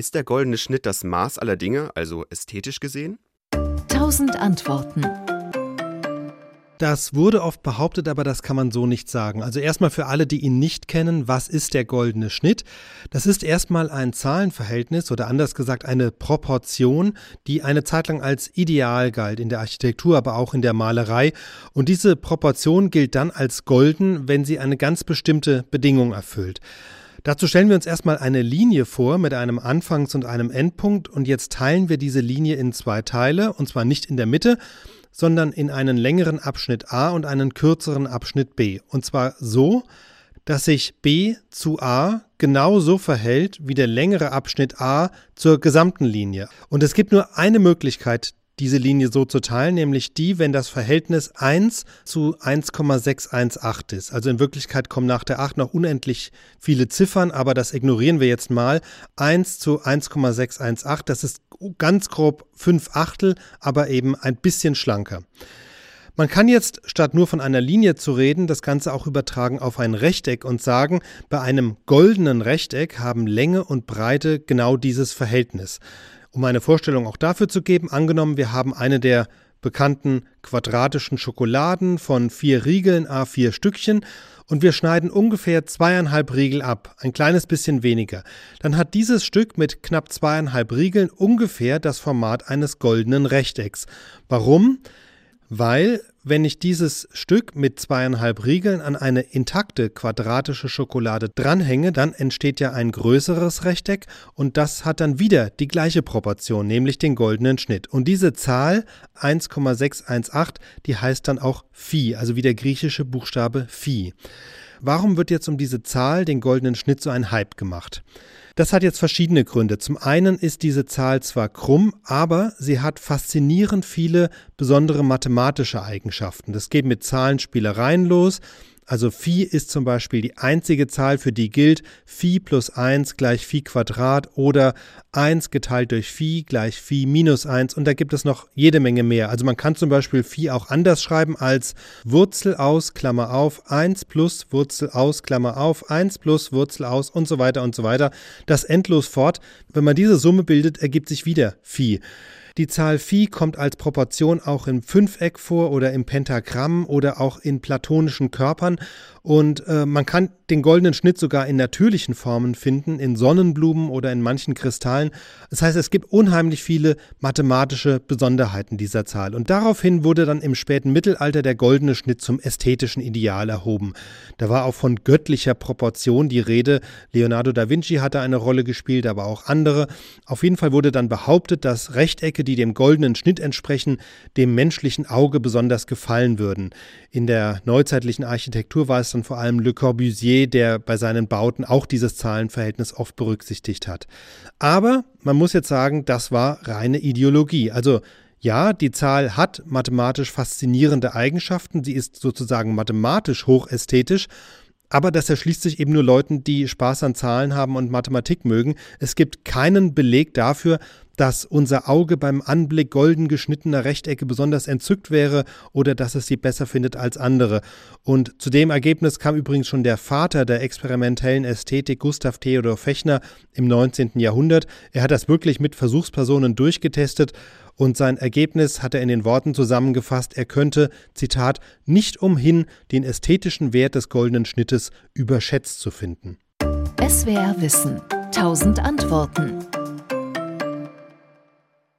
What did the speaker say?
Ist der goldene Schnitt das Maß aller Dinge, also ästhetisch gesehen? Tausend Antworten. Das wurde oft behauptet, aber das kann man so nicht sagen. Also erstmal für alle, die ihn nicht kennen, was ist der goldene Schnitt? Das ist erstmal ein Zahlenverhältnis oder anders gesagt eine Proportion, die eine Zeit lang als ideal galt in der Architektur, aber auch in der Malerei. Und diese Proportion gilt dann als golden, wenn sie eine ganz bestimmte Bedingung erfüllt. Dazu stellen wir uns erstmal eine Linie vor mit einem Anfangs- und einem Endpunkt und jetzt teilen wir diese Linie in zwei Teile und zwar nicht in der Mitte, sondern in einen längeren Abschnitt A und einen kürzeren Abschnitt B. Und zwar so, dass sich B zu A genauso verhält wie der längere Abschnitt A zur gesamten Linie. Und es gibt nur eine Möglichkeit, diese Linie so zu teilen, nämlich die, wenn das Verhältnis 1 zu 1,618 ist. Also in Wirklichkeit kommen nach der 8 noch unendlich viele Ziffern, aber das ignorieren wir jetzt mal. 1 zu 1,618, das ist ganz grob 5 Achtel, aber eben ein bisschen schlanker. Man kann jetzt, statt nur von einer Linie zu reden, das Ganze auch übertragen auf ein Rechteck und sagen, bei einem goldenen Rechteck haben Länge und Breite genau dieses Verhältnis. Um eine Vorstellung auch dafür zu geben, angenommen, wir haben eine der bekannten quadratischen Schokoladen von vier Riegeln, a vier Stückchen, und wir schneiden ungefähr zweieinhalb Riegel ab, ein kleines bisschen weniger. Dann hat dieses Stück mit knapp zweieinhalb Riegeln ungefähr das Format eines goldenen Rechtecks. Warum? Weil wenn ich dieses Stück mit zweieinhalb Riegeln an eine intakte quadratische Schokolade dranhänge, dann entsteht ja ein größeres Rechteck und das hat dann wieder die gleiche Proportion, nämlich den goldenen Schnitt. Und diese Zahl 1,618, die heißt dann auch Phi, also wie der griechische Buchstabe Phi. Warum wird jetzt um diese Zahl, den goldenen Schnitt, so ein Hype gemacht? Das hat jetzt verschiedene Gründe. Zum einen ist diese Zahl zwar krumm, aber sie hat faszinierend viele besondere mathematische Eigenschaften. Das geht mit Zahlenspielereien los. Also Phi ist zum Beispiel die einzige Zahl, für die gilt Phi plus 1 gleich Phi Quadrat oder 1 geteilt durch Phi gleich Phi minus 1 und da gibt es noch jede Menge mehr. Also man kann zum Beispiel Phi auch anders schreiben als Wurzel aus, Klammer auf, 1 plus Wurzel aus, Klammer auf, 1 plus Wurzel aus und so weiter und so weiter. Das endlos fort. Wenn man diese Summe bildet, ergibt sich wieder Phi. Die Zahl Phi kommt als Proportion auch im Fünfeck vor oder im Pentagramm oder auch in platonischen Körpern und äh, man kann den goldenen Schnitt sogar in natürlichen Formen finden, in Sonnenblumen oder in manchen Kristallen. Das heißt, es gibt unheimlich viele mathematische Besonderheiten dieser Zahl. Und daraufhin wurde dann im späten Mittelalter der goldene Schnitt zum ästhetischen Ideal erhoben. Da war auch von göttlicher Proportion die Rede. Leonardo da Vinci hatte eine Rolle gespielt, aber auch andere. Auf jeden Fall wurde dann behauptet, dass Rechtecke, die dem goldenen Schnitt entsprechen, dem menschlichen Auge besonders gefallen würden. In der neuzeitlichen Architektur war es dann vor allem Le Corbusier, der bei seinen Bauten auch dieses Zahlenverhältnis oft berücksichtigt hat. Aber man muss jetzt sagen, das war reine Ideologie. Also ja, die Zahl hat mathematisch faszinierende Eigenschaften, sie ist sozusagen mathematisch hochästhetisch, aber das erschließt sich eben nur Leuten, die Spaß an Zahlen haben und Mathematik mögen. Es gibt keinen Beleg dafür, dass unser Auge beim Anblick golden geschnittener Rechtecke besonders entzückt wäre oder dass es sie besser findet als andere. Und zu dem Ergebnis kam übrigens schon der Vater der experimentellen Ästhetik, Gustav Theodor Fechner, im 19. Jahrhundert. Er hat das wirklich mit Versuchspersonen durchgetestet und sein Ergebnis hat er in den Worten zusammengefasst, er könnte, Zitat, nicht umhin, den ästhetischen Wert des goldenen Schnittes überschätzt zu finden. SWR Wissen. Tausend Antworten.